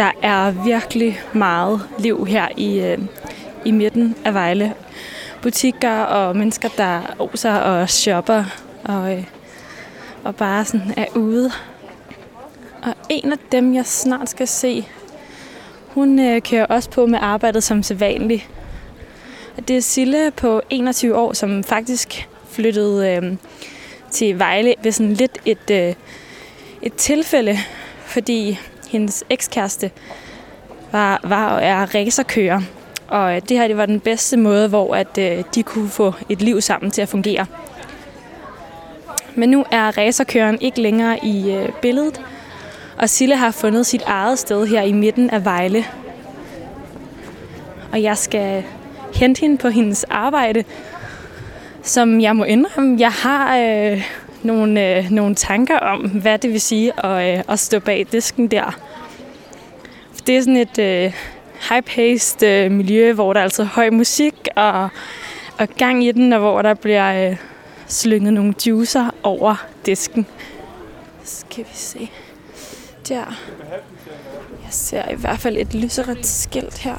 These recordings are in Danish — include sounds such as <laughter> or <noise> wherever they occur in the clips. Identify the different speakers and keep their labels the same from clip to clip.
Speaker 1: Der er virkelig meget liv her i, øh, i midten af Vejle. Butikker og mennesker, der oser og shopper og, øh, og bare sådan er ude. Og en af dem, jeg snart skal se, hun øh, kører også på med arbejdet som sædvanligt. Det er Sille på 21 år, som faktisk flyttede øh, til Vejle ved sådan lidt et, øh, et tilfælde, fordi hendes ekskæreste var, var og er racerkører. Og øh, det her det var den bedste måde, hvor at, øh, de kunne få et liv sammen til at fungere. Men nu er racerkøren ikke længere i øh, billedet, og Sille har fundet sit eget sted her i midten af Vejle. Og jeg skal hente hende på hendes arbejde, som jeg må indrømme, jeg har øh, nogle, øh, nogle tanker om, hvad det vil sige at, øh, at stå bag disken der. For Det er sådan et øh, high-paced øh, miljø, hvor der er altså høj musik og, og gang i den, og hvor der bliver øh, slynget nogle juicer over disken. Skal vi se. Der. Jeg ser i hvert fald et lyserødt skilt her.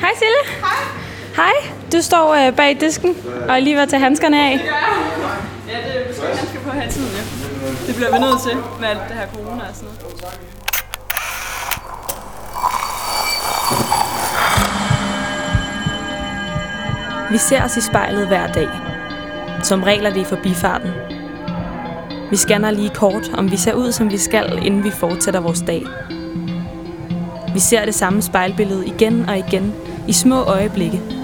Speaker 1: Hej Sille.
Speaker 2: Hej.
Speaker 1: Hej. Du står øh, bag disken og er lige ved at tage handskerne af.
Speaker 2: Ja, det er måske han skal på her tiden, ja. Det bliver vi nødt til med alt det her corona og sådan noget.
Speaker 1: Vi ser os i spejlet hver dag. Som regel er det i forbifarten. Vi scanner lige kort, om vi ser ud, som vi skal, inden vi fortsætter vores dag. Vi ser det samme spejlbillede igen og igen, i små øjeblikke.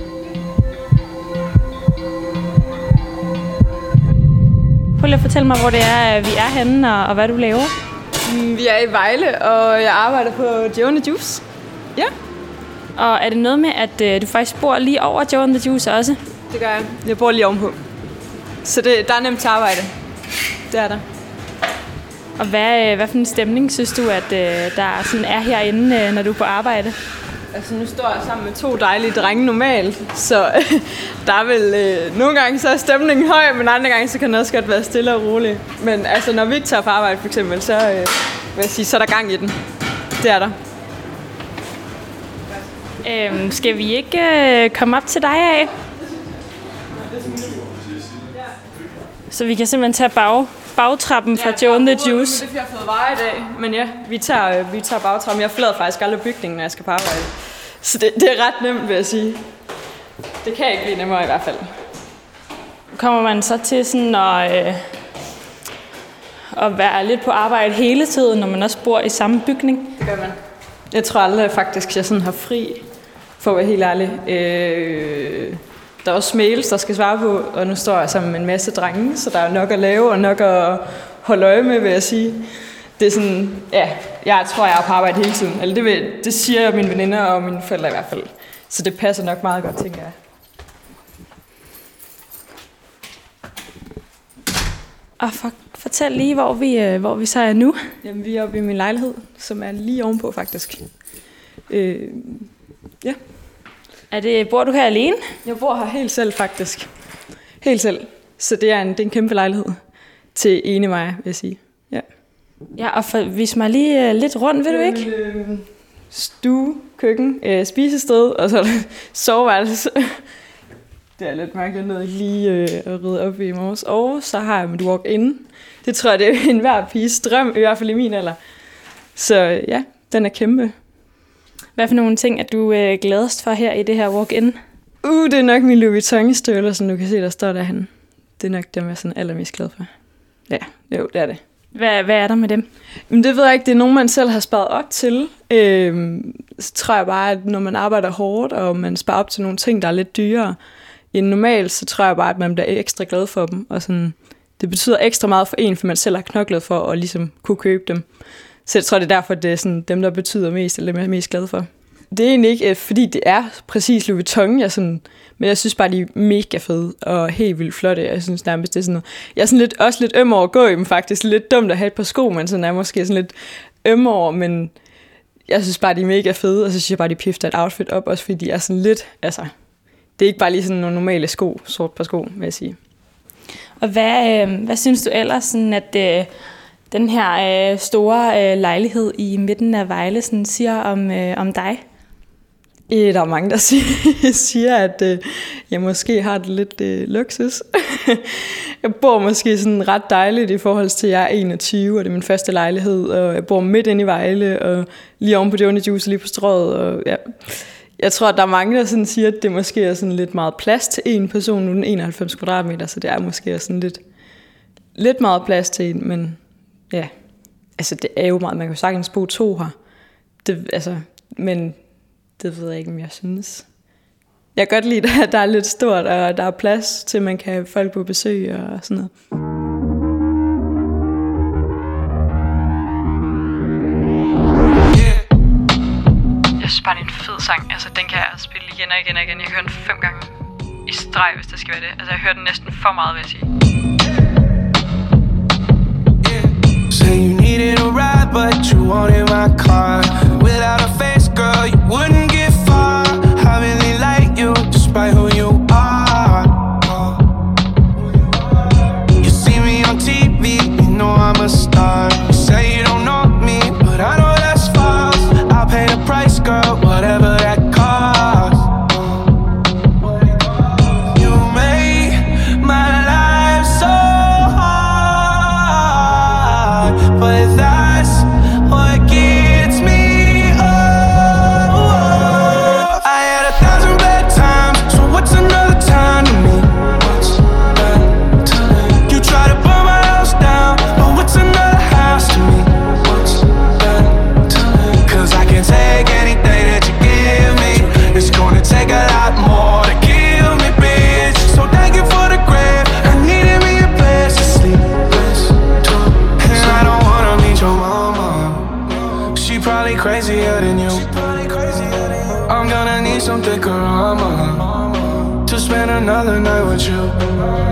Speaker 1: Prøv lige at fortælle mig, hvor det er, vi er henne, og, og hvad du laver.
Speaker 2: Mm, Vi er i Vejle, og jeg arbejder på Joe the Juice. Ja,
Speaker 1: Og er det noget med, at øh, du faktisk bor lige over Joe the Juice også?
Speaker 2: det gør jeg. Jeg bor lige ovenpå. Så det, der er nemt til arbejde. Det er der.
Speaker 1: Og hvad, øh, hvad for en stemning synes du, at øh, der sådan er herinde, øh, når du er på arbejde?
Speaker 2: Altså, nu står jeg sammen med to dejlige drenge normalt, så <laughs> der er vel... Øh, nogle gange så er stemningen høj, men andre gange så kan den også godt være stille og rolig. Men altså, når vi ikke tager på arbejde for eksempel, så, øh, vil jeg sige, så er der gang i den. Det er der.
Speaker 1: Øhm, skal vi ikke øh, komme op til dig af? Så vi kan simpelthen tage bag, bagtrappen fra Joe and the Juice.
Speaker 2: Det er, jeg har fået varer i dag. Men ja, vi tager, øh, vi tager bagtrappen. Jeg forlader faktisk aldrig bygningen, når jeg skal på arbejde. Så det, det er ret nemt, vil jeg sige. Det kan ikke blive nemmere i hvert fald.
Speaker 1: Kommer man så til sådan at, øh, at være lidt på arbejde hele tiden, når man også bor i samme bygning?
Speaker 2: Det gør man. Jeg tror aldrig faktisk, jeg sådan har fri, for at være helt ærlig. Øh, der er også mails, der skal svare på, og nu står jeg sammen med en masse drenge, så der er nok at lave og nok at holde øje med, vil jeg sige. Det er sådan, ja, jeg tror, jeg er på arbejde hele tiden. Eller det, vil, det siger mine veninder og mine forældre i hvert fald. Så det passer nok meget godt, tænker jeg.
Speaker 1: Og for, fortæl lige, hvor vi, øh, hvor vi så er nu.
Speaker 2: Jamen, vi er oppe i min lejlighed, som er lige ovenpå faktisk. Øh, ja,
Speaker 1: Er det, bor du her alene?
Speaker 2: jeg bor her helt selv faktisk. Helt selv. Så det er en, det er en kæmpe lejlighed til ene mig, vil jeg sige. Ja.
Speaker 1: Ja, og for, vis mig lige øh, lidt rundt, vil du ikke?
Speaker 2: Øh, stue, køkken, øh, spisested, og så <laughs> soveværelse. Det er lidt mærkeligt noget lige øh, at rydde op i morges. Og så har jeg mit walk-in. Det tror jeg, det er <laughs> enhver piges drøm, i hvert fald i min alder. Så ja, den er kæmpe.
Speaker 1: Hvad for nogle ting er du øh, gladest for her i det her walk-in?
Speaker 2: Uh, det er nok min Louis Vuitton-støvler, som du kan se, der står derhen. Det er nok dem, jeg er sådan allermest glad for. Ja, jo, det er det.
Speaker 1: Hvad, hvad er der med dem?
Speaker 2: Men det ved jeg ikke, det er nogen, man selv har sparet op til. Øhm, så tror jeg bare, at når man arbejder hårdt, og man sparer op til nogle ting, der er lidt dyrere end normalt, så tror jeg bare, at man bliver ekstra glad for dem. Og sådan, det betyder ekstra meget for en, for man selv har knoklet for at ligesom kunne købe dem. Så jeg tror, det er derfor, det er sådan, dem, der betyder mest, eller dem, jeg er mest glad for. det er egentlig ikke, øh, fordi det er præcis Louis Vuitton, jeg sådan, men jeg synes bare, de er mega fede og helt vildt flotte. Jeg synes nærmest, det er sådan noget. Jeg er sådan lidt, også lidt øm over at gå i dem faktisk. Lidt dumt at have et par sko, men sådan er måske sådan lidt øm over, men jeg synes bare, de er mega fede, og så synes jeg bare, de pifter et outfit op, også fordi de er sådan lidt, altså, det er ikke bare lige sådan nogle normale sko, sort par sko, vil jeg sige.
Speaker 1: Og hvad, øh, hvad synes du ellers, sådan at øh, den her øh, store øh, lejlighed i midten af Vejle sådan, siger om, øh, om dig?
Speaker 2: Der er mange, der <laughs> siger, at øh, jeg måske har det lidt øh, luksus. <laughs> jeg bor måske sådan ret dejligt i forhold til, at jeg er 21, og det er min første lejlighed, og jeg bor midt inde i Vejle, og lige oven på det Juice, lige på strøget. Og, ja. Jeg tror, at der er mange, der sådan siger, at det måske er sådan lidt meget plads til en person, nu den 91 kvadratmeter, så det er måske sådan lidt, lidt meget plads til en, men ja, altså det er jo meget, man kan jo sagtens bo to her. Det, altså, men det ved jeg ikke, om jeg synes. Jeg kan godt lide, <laughs> at der er lidt stort, og der er plads til, at man kan have folk på besøg og sådan noget.
Speaker 3: Jeg synes bare, det er en fed sang. Altså, den kan jeg spille igen og igen og igen. Jeg hører den fem gange i streg, hvis det skal være det. Altså, jeg hører den næsten for meget, vil jeg sige. Say you needed a ride, but you wanted my car. Without a face, girl, you wouldn't but that's what with you.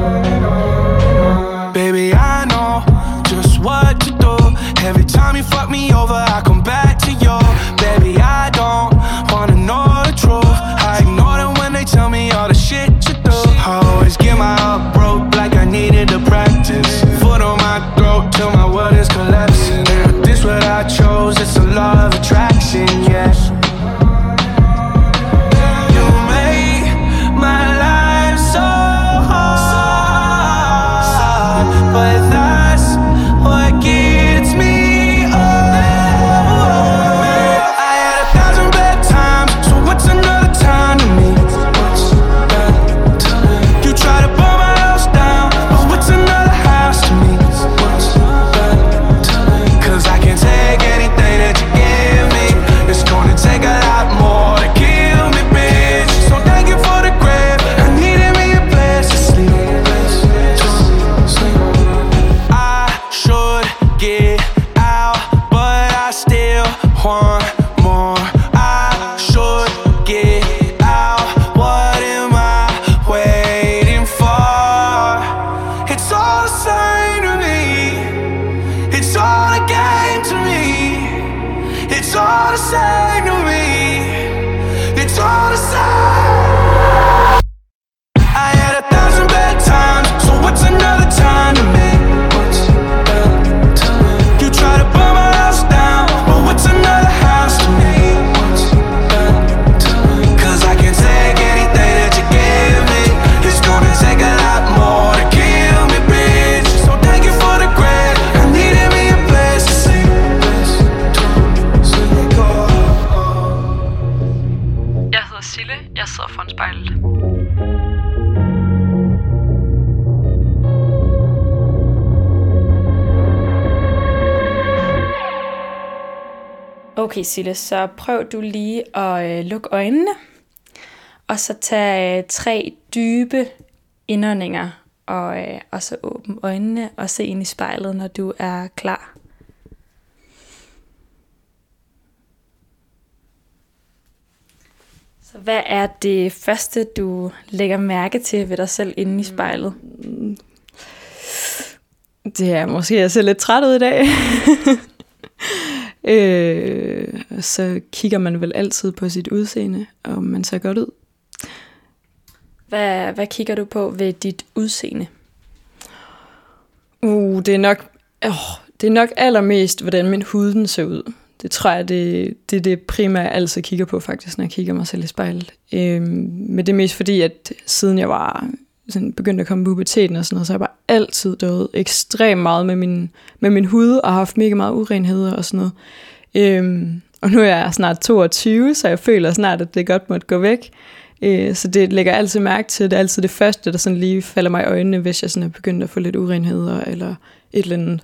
Speaker 3: Sille,
Speaker 1: så prøv du lige at øh, lukke øjnene, og så tag øh, tre dybe indåndinger, og, øh, og så åbne øjnene og se ind i spejlet, når du er klar. Så hvad er det første, du lægger mærke til ved dig selv inde i spejlet? Mm.
Speaker 2: Det er måske, jeg ser lidt træt ud i dag. <laughs> øh, så kigger man vel altid på sit udseende, om man ser godt ud.
Speaker 1: Hvad, hvad kigger du på ved dit udseende?
Speaker 2: Uh, det er nok, oh, det er nok allermest, hvordan min huden ser ud. Det tror jeg, det, det er det primære, jeg altid kigger på faktisk, når jeg kigger mig selv i spejlet. Øhm, men det er mest fordi, at siden jeg var sådan begyndte at komme på puberteten og sådan noget, så har jeg bare altid døjet ekstremt meget med min, med min hud, og haft mega meget urenheder og sådan noget. Øhm, og nu er jeg snart 22, så jeg føler snart, at det godt måtte gå væk. Øh, så det lægger jeg altid mærke til. Det er altid det første, der sådan lige falder mig i øjnene, hvis jeg sådan er begyndt at få lidt urenheder eller et eller andet.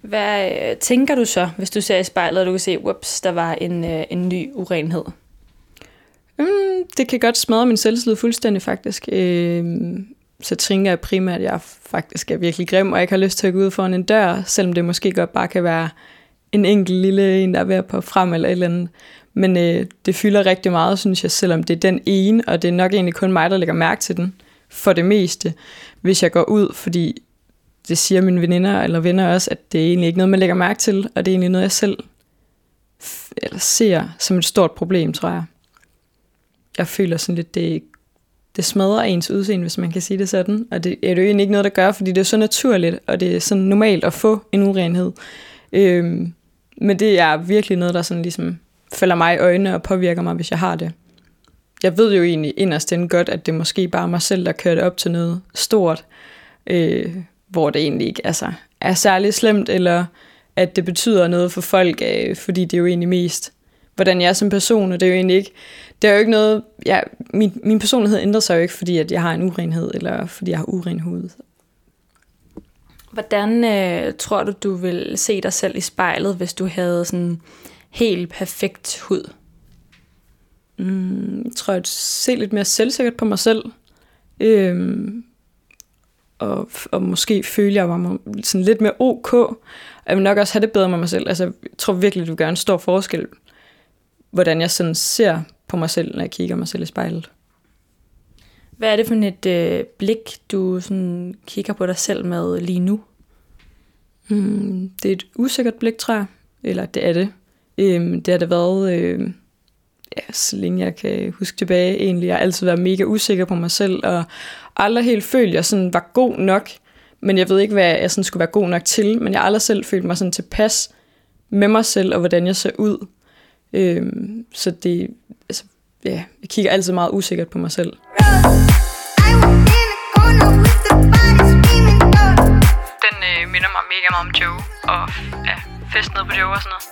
Speaker 1: Hvad øh, tænker du så, hvis du ser i spejlet, og du kan se, ups, der var en, øh, en ny urenhed?
Speaker 2: Mm, det kan godt smadre min selvtillid fuldstændig faktisk. Øh, så tænker jeg primært, at jeg faktisk er virkelig grim, og jeg ikke har lyst til at gå ud foran en dør, selvom det måske godt bare kan være en enkelt lille en, der er ved at på frem eller et eller andet. Men øh, det fylder rigtig meget, synes jeg, selvom det er den ene, og det er nok egentlig kun mig, der lægger mærke til den for det meste, hvis jeg går ud, fordi det siger mine veninder eller venner også, at det er egentlig ikke noget, man lægger mærke til, og det er egentlig noget, jeg selv eller ser som et stort problem, tror jeg. Jeg føler sådan lidt, det, det smadrer ens udseende, hvis man kan sige det sådan. Og det er jo egentlig ikke noget, der gør, fordi det er så naturligt, og det er sådan normalt at få en urenhed. Øhm, men det er virkelig noget, der sådan ligesom falder mig i øjnene og påvirker mig, hvis jeg har det. Jeg ved jo egentlig inderst inden godt, at det måske bare er mig selv, der kører det op til noget stort, øh, hvor det egentlig ikke altså, er særlig slemt, eller at det betyder noget for folk, øh, fordi det er jo egentlig mest, hvordan jeg er som person, og det er jo egentlig ikke, det er jo ikke noget, ja, min, min personlighed ændrer sig jo ikke, fordi at jeg har en urenhed, eller fordi jeg har uren hud.
Speaker 1: Hvordan øh, tror du, du vil se dig selv i spejlet, hvis du havde sådan helt perfekt hud?
Speaker 2: Mm, jeg tror, jeg se lidt mere selvsikkert på mig selv. Øhm, og, og måske føle, jeg var sådan lidt mere ok. Jeg vil nok også have det bedre med mig selv. Altså, jeg tror virkelig, du gør en stor forskel, hvordan jeg sådan ser på mig selv, når jeg kigger mig selv i spejlet.
Speaker 1: Hvad er det for et øh, blik, du sådan kigger på dig selv med lige nu?
Speaker 2: Mm, det er et usikkert blik, tror jeg. Eller det er det. Øhm, det har det været, øh, ja, så længe jeg kan huske tilbage egentlig. Jeg har altid været mega usikker på mig selv, og aldrig helt følt, at jeg sådan var god nok. Men jeg ved ikke, hvad jeg sådan skulle være god nok til. Men jeg har aldrig selv følt mig sådan tilpas med mig selv, og hvordan jeg ser ud. Øhm, så det, altså, ja, jeg kigger altid meget usikkert på mig selv.
Speaker 4: Den øh, minder mig mega meget om Joe, og ja, fest nede på Joe og sådan noget.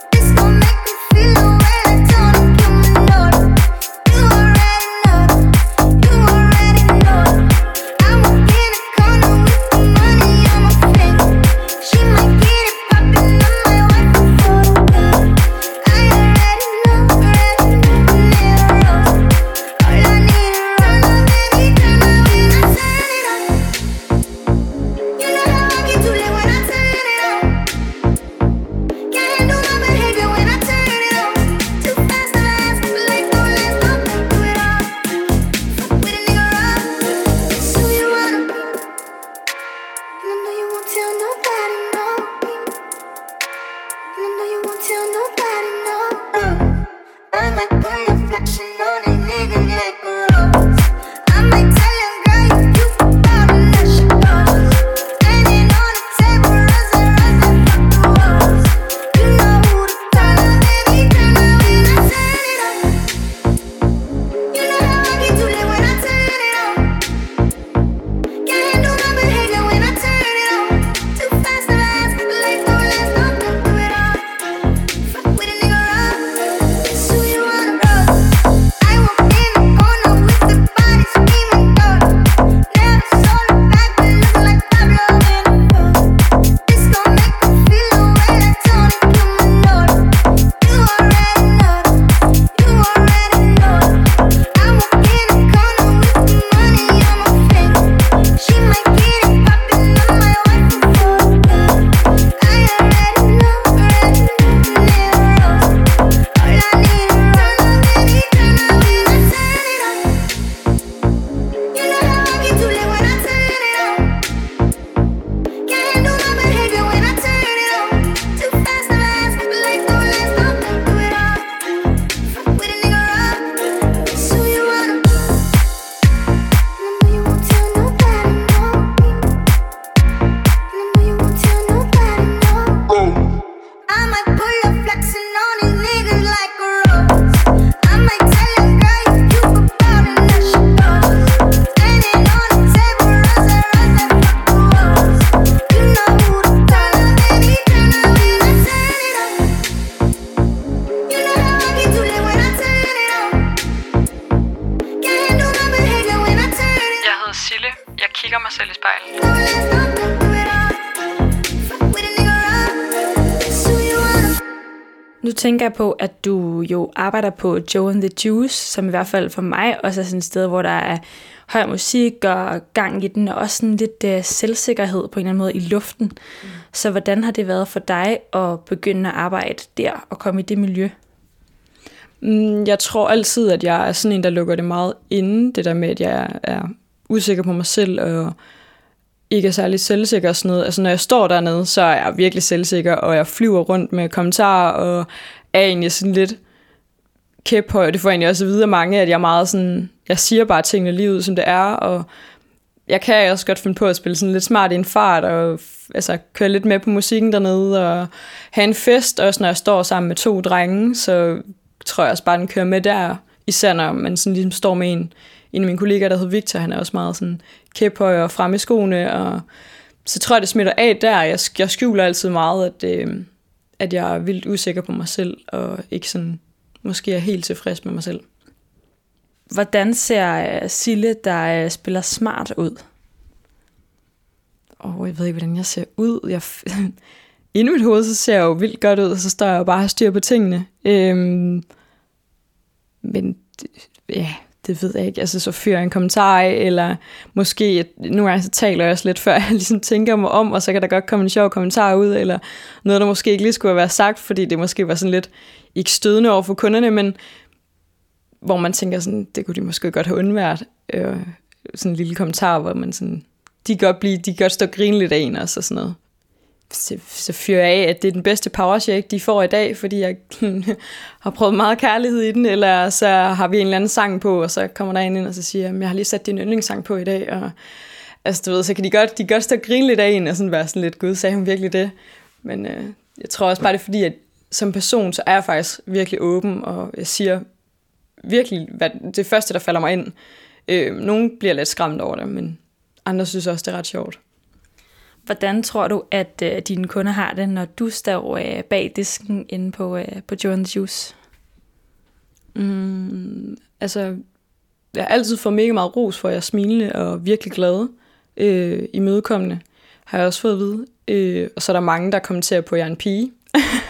Speaker 1: Tænker jeg på, at du jo arbejder på Joe and the Juice, som i hvert fald for mig også er sådan et sted, hvor der er høj musik og gang i den, og også sådan lidt uh, selvsikkerhed på en eller anden måde i luften. Mm. Så hvordan har det været for dig at begynde at arbejde der og komme i det miljø?
Speaker 2: Mm, jeg tror altid, at jeg er sådan en, der lukker det meget inde, det der med, at jeg er usikker på mig selv, og ikke er særlig selvsikker og sådan noget. Altså når jeg står dernede, så er jeg virkelig selvsikker, og jeg flyver rundt med kommentarer, og er egentlig sådan lidt kæphøj. Det får jeg egentlig også at vide af mange, at jeg er meget sådan, jeg siger bare tingene lige ud, som det er, og jeg kan også godt finde på at spille sådan lidt smart i en fart, og altså, køre lidt med på musikken dernede, og have en fest, også når jeg står sammen med to drenge, så tror jeg også bare, den kører med der, især når man sådan ligesom står med en, en af mine kollegaer, der hedder Victor, han er også meget sådan kæphøj og frem i skoene, og så tror jeg, det smitter af der. Jeg, jeg skjuler altid meget, at, øh, at jeg er vildt usikker på mig selv, og ikke sådan, måske er helt tilfreds med mig selv.
Speaker 1: Hvordan ser øh, Sille, der øh, spiller smart ud?
Speaker 2: Og oh, jeg ved ikke, hvordan jeg ser ud. Jeg, <laughs> inde i mit hoved, så ser jeg jo vildt godt ud, og så står jeg jo bare og styr på tingene. Øhm, men ja, det ved jeg ikke, altså så fyrer jeg en kommentar af, eller måske, nogle gange så taler jeg også lidt, <laughs> før jeg ligesom tænker mig om, og så kan der godt komme en sjov kommentar ud, eller noget, der måske ikke lige skulle være sagt, fordi det måske var sådan lidt, ikke stødende over for kunderne, men hvor man tænker sådan, det kunne de måske godt have undværet, øh, sådan en lille kommentar, hvor man sådan, de kan godt, blive, de kan godt stå grine lidt af en også, og sådan noget så, så fyrer jeg af, at det er den bedste powercheck, de får i dag, fordi jeg <laughs> har prøvet meget kærlighed i den, eller så har vi en eller anden sang på, og så kommer der en ind og så siger, jeg har lige sat din yndlingssang på i dag, og altså, du ved, så kan de godt, de kan godt stå og grine lidt af en, og sådan være sådan lidt, gud, sagde hun virkelig det? Men øh, jeg tror også bare, det er fordi, at som person, så er jeg faktisk virkelig åben, og jeg siger virkelig hvad, det første, der falder mig ind. Øh, nogle bliver lidt skræmt over det, men andre synes også, det er ret sjovt.
Speaker 1: Hvordan tror du, at øh, dine kunder har det, når du står øh, bag disken inde på, øh, på Jones Juice?
Speaker 2: Mm, altså, jeg har altid fået mega meget ros for, at jeg er smilende og virkelig glad. Øh, imødekommende har jeg også fået at vide. Øh, og så er der mange, der kommenterer på, at jeg er en pige.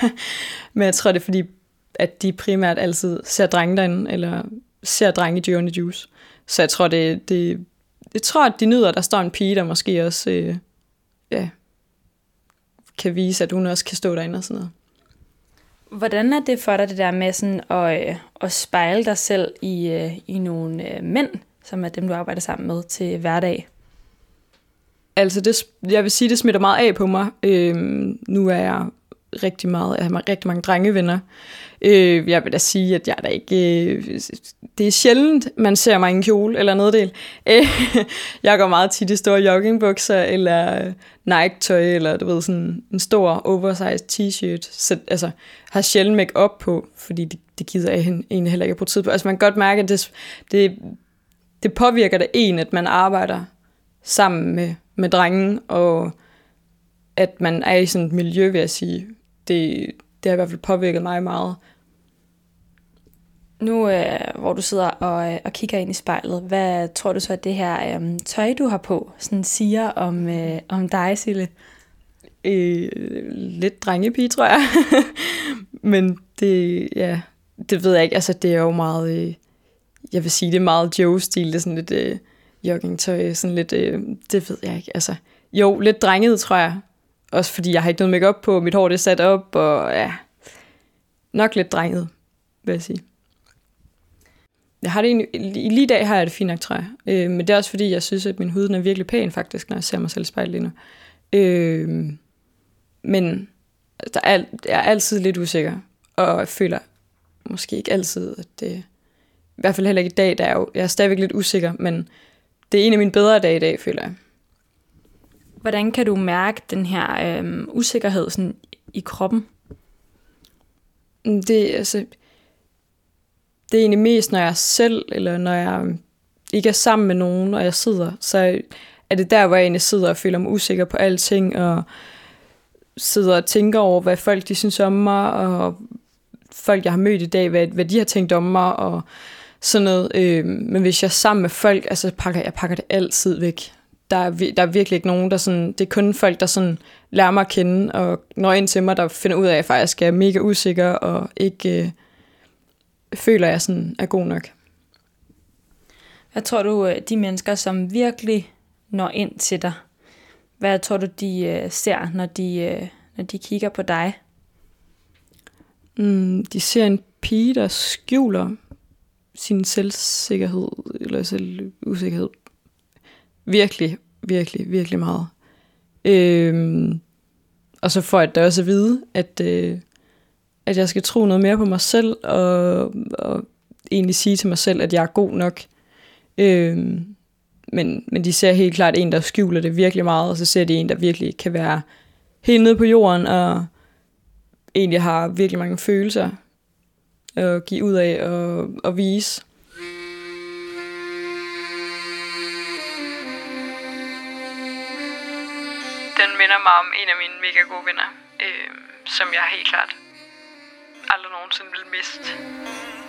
Speaker 2: <laughs> Men jeg tror, det er fordi, at de primært altid ser drenge derinde, eller ser drenge i Johnny Juice. Så jeg tror, det, det, jeg tror, at de nyder, at der står en pige, der måske også øh, ja, kan vise, at hun også kan stå derinde og sådan noget.
Speaker 1: Hvordan er det for dig, det der med sådan at, øh, at spejle dig selv i, øh, i nogle øh, mænd, som er dem, du arbejder sammen med til hverdag?
Speaker 2: Altså, det, jeg vil sige, det smitter meget af på mig. Øhm, nu er jeg rigtig meget, jeg har rigtig mange drengevenner. Øh, jeg vil da sige, at jeg er da ikke... Øh, det er sjældent, man ser mig i en kjole eller neddel. Øh, <laughs> jeg går meget tit i store joggingbukser, eller øh, Nike-tøj, eller du ved, sådan en stor oversized t-shirt. Så altså, har sjældent make op på, fordi det, det gider jeg egentlig heller ikke at bruge tid på. Altså man kan godt mærke, at det, det, det påvirker da en, at man arbejder sammen med, med drengen, og at man er i sådan et miljø, vil jeg sige, det, det har i hvert fald påvirket mig meget.
Speaker 1: Nu, øh, hvor du sidder og, øh, og kigger ind i spejlet, hvad tror du så, at det her øh, tøj, du har på, sådan siger om, øh, om dig, Sille?
Speaker 2: Øh, lidt drengepige, tror jeg. <laughs> Men det, ja, det ved jeg ikke. Altså, det er jo meget, øh, jeg vil sige, det er meget Joe-stil. Det er sådan lidt øh, joggingtøj, sådan lidt, øh, det ved jeg ikke. Altså, jo, lidt drenget, tror jeg. Også fordi jeg har ikke noget makeup på, mit hår det er sat op, og ja, nok lidt drenget, vil jeg sige. Jeg har det egentlig, lige i dag har jeg det fint nok, tror jeg. Øh, men det er også fordi, jeg synes, at min hud er virkelig pæn faktisk, når jeg ser mig selv i spejlet lige nu. Øh, men der er, jeg er altid lidt usikker, og jeg føler måske ikke altid, at det... I hvert fald heller ikke i dag, der er jo, jeg er stadigvæk lidt usikker, men det er en af mine bedre dage i dag, føler jeg.
Speaker 1: Hvordan kan du mærke den her øh, usikkerhed sådan, i kroppen?
Speaker 2: Mm, det, altså, det er egentlig mest, når jeg er selv, eller når jeg ikke er sammen med nogen, og jeg sidder, så er det der, hvor jeg egentlig sidder og føler mig usikker på alting, og sidder og tænker over, hvad folk de synes om mig, og folk, jeg har mødt i dag, hvad, hvad de har tænkt om mig, og sådan noget. Øh, men hvis jeg er sammen med folk, altså pakker jeg pakker det altid væk der er, der er virkelig ikke nogen, der sådan, det er kun folk, der sådan lærer mig at kende, og når ind til mig, der finder ud af, at jeg faktisk er mega usikker, og ikke øh, føler, jeg sådan er god nok.
Speaker 1: Hvad tror du, øh, de mennesker, som virkelig når ind til dig, hvad tror du, de øh, ser, når de, øh, når de kigger på dig?
Speaker 2: Mm, de ser en pige, der skjuler sin selvsikkerhed, eller selvusikkerhed. Virkelig, virkelig, virkelig meget. Øhm, og så får jeg da også at vide, at, øh, at jeg skal tro noget mere på mig selv, og, og egentlig sige til mig selv, at jeg er god nok. Øhm, men, men de ser helt klart en, der skjuler det virkelig meget, og så ser de en, der virkelig kan være helt nede på jorden, og egentlig har virkelig mange følelser at give ud af og, og vise.
Speaker 4: Den minder mig om en af mine mega gode venner, øh, som jeg helt klart aldrig nogensinde vil miste.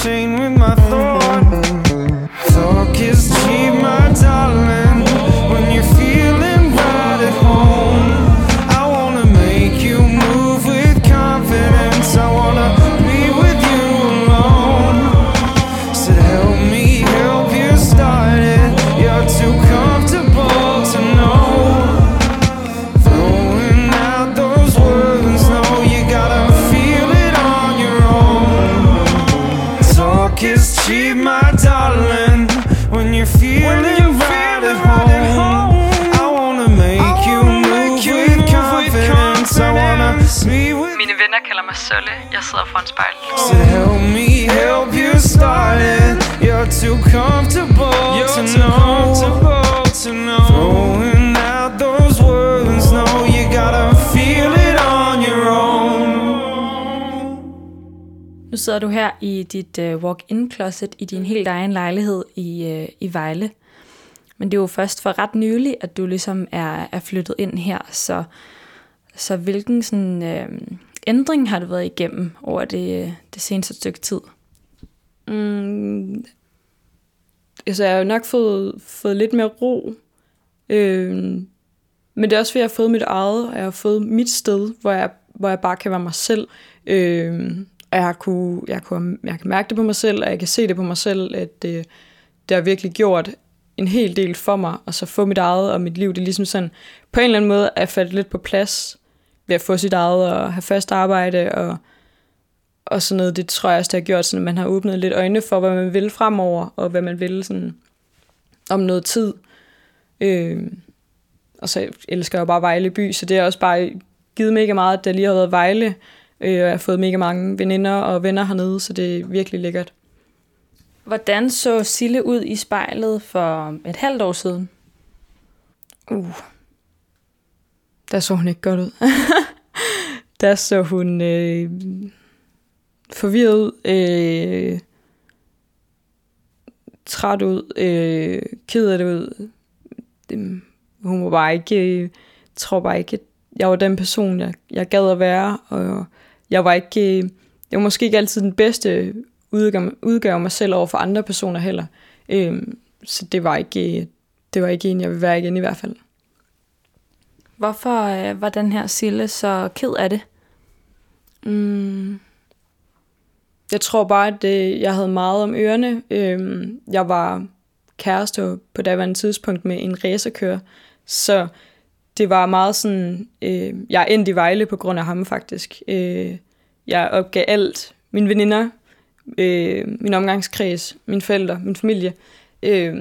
Speaker 3: Chain with my
Speaker 4: sidder
Speaker 1: du her i dit uh, walk-in closet i din helt egen lejlighed i, uh, i Vejle. Men det er jo først for ret nylig, at du ligesom er, er flyttet ind her. Så, så hvilken sådan, uh, ændring har du været igennem over det, det seneste stykke tid?
Speaker 2: Mm, altså, jeg har jo nok fået, fået lidt mere ro. øh, men det er også, fordi jeg har fået mit eget, og jeg har fået mit sted, hvor jeg, hvor jeg bare kan være mig selv. Øh, og jeg, kunne, jeg, kunne, jeg kan mærke det på mig selv, og jeg kan se det på mig selv, at det, det har virkelig gjort en hel del for mig, og så få mit eget og mit liv. Det er ligesom sådan, på en eller anden måde er faldet lidt på plads ved at få sit eget og have fast arbejde og, og sådan noget. Det tror jeg også, det har gjort, sådan, at man har åbnet lidt øjne for, hvad man vil fremover, og hvad man vil sådan, om noget tid. Øh, og så elsker jeg jo bare Vejle by, så det er også bare givet mega meget, at der lige har været Vejle, øh, og jeg har fået mega mange veninder og venner hernede, så det er virkelig lækkert.
Speaker 1: Hvordan så Sille ud i spejlet for et halvt år siden?
Speaker 2: Uh. Der så hun ikke godt ud. <laughs> der så hun øh, forvirret ud, øh, træt ud, øh, ked af det ud. Det, hun var bare ikke, øh, tror bare ikke, at jeg var den person, jeg, jeg gad at være, og jeg var ikke, øh, jeg var måske ikke altid den bedste udgave, udgave mig selv over for andre personer heller. Øh, så det var ikke, det var ikke en, jeg vil være igen i hvert fald.
Speaker 1: Hvorfor øh, var den her Sille så ked af det?
Speaker 2: Mm. Jeg tror bare, at det, jeg havde meget om ørerne. Øh, jeg var kæreste på daværende tidspunkt med en racerkører, så det var meget sådan, øh, jeg endte i Vejle på grund af ham faktisk. Øh, jeg opgav alt. Mine veninder, øh, min omgangskreds, mine forældre, min familie. Øh,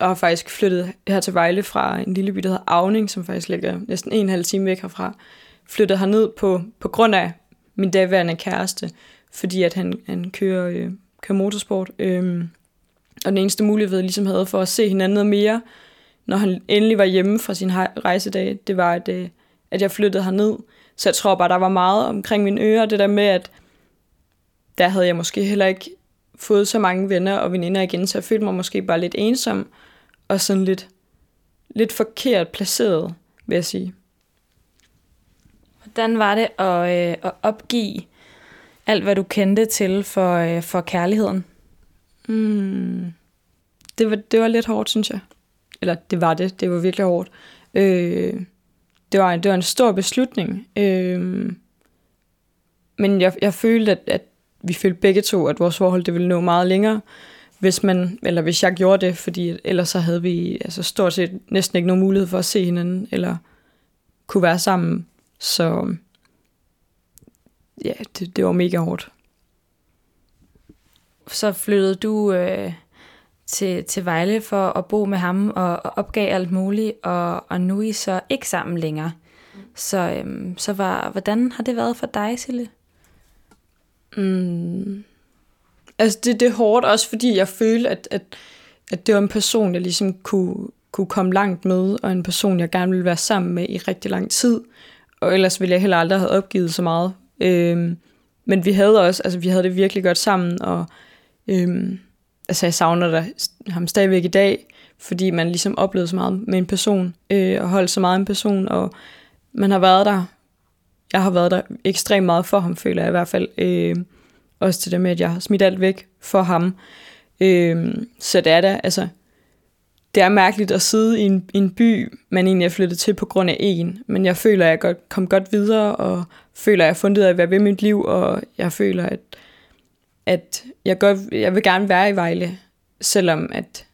Speaker 2: og har faktisk flyttet her til Vejle fra en lille by, der hedder Avning, som faktisk ligger næsten en halv time væk herfra. Flyttet herned på, på grund af min daværende kæreste, fordi at han, han kører, øh, kører motorsport. Øh, og den eneste mulighed, jeg ligesom havde for at se hinanden noget mere, når han endelig var hjemme fra sin rejsedag, det var, at, øh, at jeg flyttede herned. Så jeg tror bare, der var meget omkring mine ører, det der med, at der havde jeg måske heller ikke fået så mange venner og veninder igen, så jeg følte mig måske bare lidt ensom, og sådan lidt, lidt forkert placeret, vil jeg sige.
Speaker 1: Hvordan var det at, øh, at opgive alt, hvad du kendte til for, øh, for kærligheden?
Speaker 2: Mm. Det, var, det var lidt hårdt, synes jeg. Eller det var det. Det var virkelig hårdt. Øh, det, var, det var en stor beslutning. Øh, men jeg, jeg følte, at, at vi følte begge to, at vores forhold det ville nå meget længere, hvis man, eller hvis jeg gjorde det, fordi ellers så havde vi altså stort set næsten ikke nogen mulighed for at se hinanden, eller kunne være sammen. Så ja, det, det var mega hårdt.
Speaker 1: Så flyttede du øh, til, til Vejle for at bo med ham og, og opgav alt muligt, og, og nu er I så ikke sammen længere. Så, øhm, så var, hvordan har det været for dig, Sille?
Speaker 2: Mm. Altså det, det er hårdt også, fordi jeg følte, at, at, at det var en person, jeg ligesom kunne, kunne komme langt med, og en person, jeg gerne ville være sammen med i rigtig lang tid. Og ellers ville jeg heller aldrig have opgivet så meget. Øhm, men vi havde også, altså vi havde det virkelig godt sammen, og øhm, altså jeg savner der, ham stadigvæk i dag, fordi man ligesom oplevede så meget med en person, øh, og holdt så meget en person, og man har været der jeg har været der ekstremt meget for ham, føler jeg i hvert fald. Øh, også til det med, at jeg har smidt alt væk for ham. Øh, så det er da, altså, det er mærkeligt at sidde i en, i en by, man egentlig er flyttet til på grund af en, men jeg føler, at jeg godt, kom godt videre, og føler, at jeg har fundet ud af, hvad ved mit liv, og jeg føler, at, at jeg, godt, jeg vil gerne være i Vejle, selvom at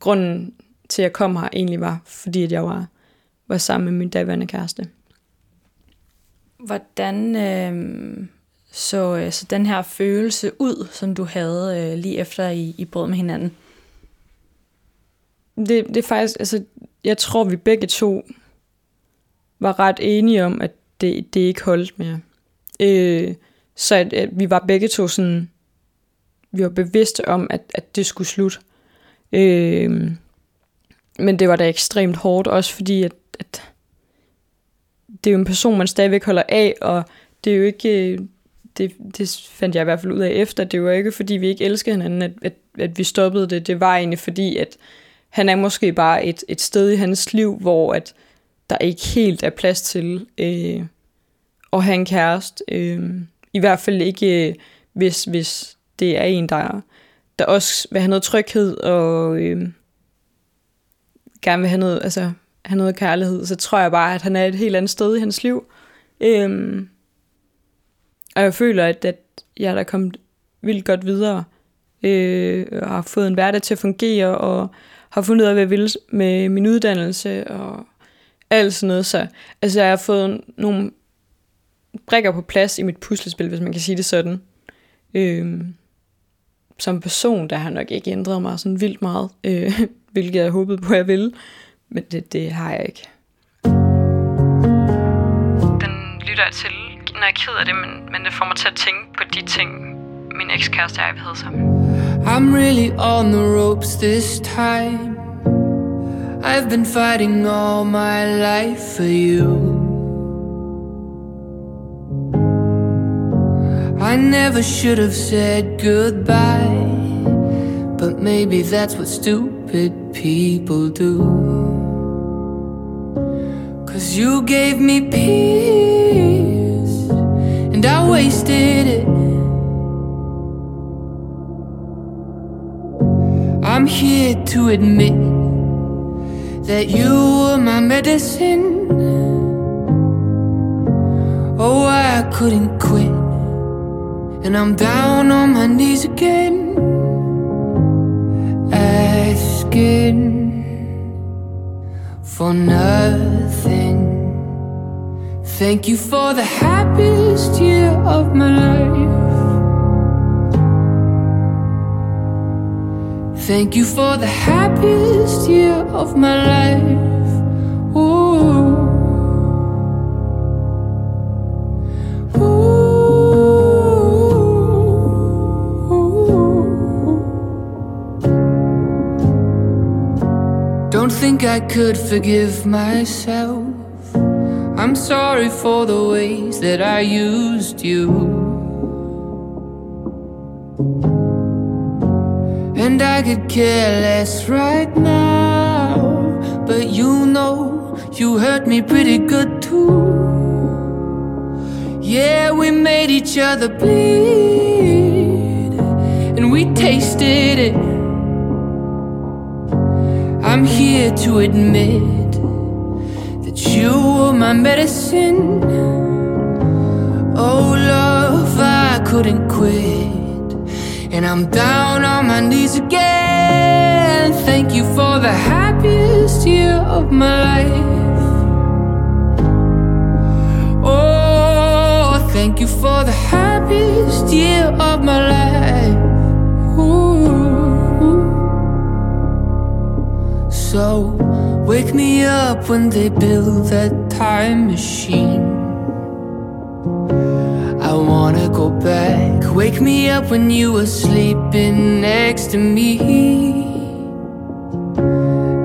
Speaker 2: grunden til, at jeg kom her, egentlig var, fordi at jeg var, var sammen med min daværende kæreste.
Speaker 1: Hvordan øh, så, øh, så den her følelse ud, som du havde øh, lige efter I, I brød med hinanden?
Speaker 2: Det, det er faktisk, altså, jeg tror, vi begge to var ret enige om, at det, det ikke holdt mere. Øh, så at, at vi var begge to sådan, vi var bevidste om, at, at det skulle slutte. Øh, men det var da ekstremt hårdt, også fordi, at, at det er jo en person, man stadigvæk holder af, og det er jo ikke, det, det fandt jeg i hvert fald ud af efter, det var ikke fordi, vi ikke elskede hinanden, at, at, at vi stoppede det. Det var egentlig fordi, at han er måske bare et, et sted i hans liv, hvor at der ikke helt er plads til øh, at have en kæreste. Øh, i hvert fald ikke, øh, hvis, hvis det er en, der, der også vil have noget tryghed og øh, gerne vil have noget, altså have noget kærlighed, så tror jeg bare, at han er et helt andet sted i hans liv. Øh, Og jeg føler, at, at jeg er da kommet vildt godt videre, øh, og har fået en hverdag til at fungere, og har fundet ud af, hvad jeg vil med min uddannelse, og alt sådan noget. Så altså, jeg har fået nogle brækker på plads i mit puslespil, hvis man kan sige det sådan. Øh, som person, der har nok ikke ændret mig sådan vildt meget, øh, <laughs> hvilket jeg håbede på, at jeg ville. Men det, det har jeg ikke.
Speaker 4: Den lytter jeg til, når jeg er ked af det, men, men det får mig til at tænke på de ting, min ekskæreste og jeg havde sammen.
Speaker 3: I'm really on the ropes this time. I've been fighting all my life for you. I never should have said goodbye, but maybe that's what stupid people do. Cause you gave me peace, and I wasted it. I'm here to admit that you were my medicine. Oh, I couldn't quit. And I'm down on my knees again, asking for nothing. Thank you for the happiest year of my life. Thank you for the happiest year of my life. I could forgive myself. I'm sorry for the ways that I used you. And I could care less right now. But you know, you hurt me pretty good too. Yeah, we made each other bleed. And we tasted it. I'm here to admit that you were my medicine. Oh, love, I couldn't quit. And I'm down on my knees again. Thank you for the happiest year of my life. Oh, thank you for the happiest year of my life. So, wake me up when they build that time machine. I wanna go back. Wake me up when you were sleeping next to me.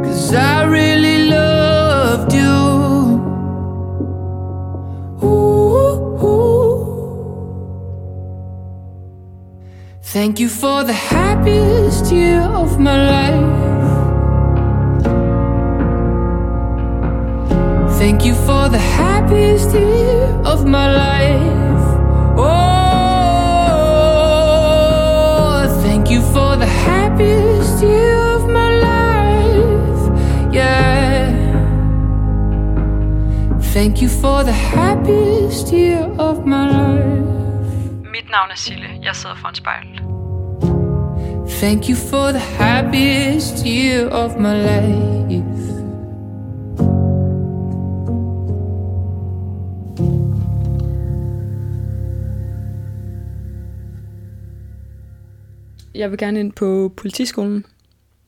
Speaker 3: Cause I really loved you. Ooh. Thank you for the happiest year of my life. Thank you for the happiest year of my life. Oh, thank you for the happiest year of my life. Yeah. Thank you for the happiest year of my life.
Speaker 4: Mit navn er Sille. Jeg sidder foran spejlet.
Speaker 3: Thank you for the happiest year of my life.
Speaker 2: Jeg vil gerne ind på politiskolen,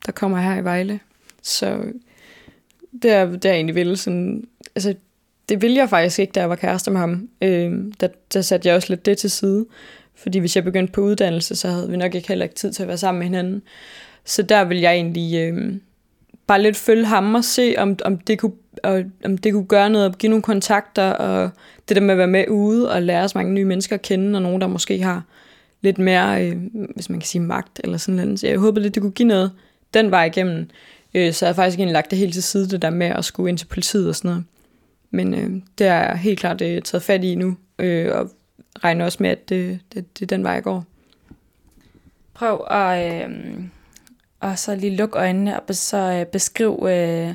Speaker 2: der kommer her i Vejle. Så det er, det er egentlig vil sådan, altså det ville jeg faktisk ikke, da jeg var kærester med ham. Øh, der, der satte jeg også lidt det til side. Fordi hvis jeg begyndte på uddannelse, så havde vi nok ikke heller ikke tid til at være sammen med hinanden. Så der vil jeg egentlig øh, bare lidt følge ham og se, om, om, det kunne, og, om det kunne gøre noget, og give nogle kontakter, og det der med at være med ude og lære så mange nye mennesker at kende, og nogen, der måske har lidt mere, øh, hvis man kan sige magt eller sådan noget. Så jeg håbede lidt, det kunne give noget den vej igennem. Øh, så jeg har faktisk egentlig lagt det helt til side, det der med at skulle ind til politiet og sådan noget. Men øh, det er jeg helt klart øh, taget fat i nu, øh, og regner også med, at det, det, det er den vej, jeg går.
Speaker 1: Prøv at, øh, og så lige lukke øjnene og så øh, beskriv øh,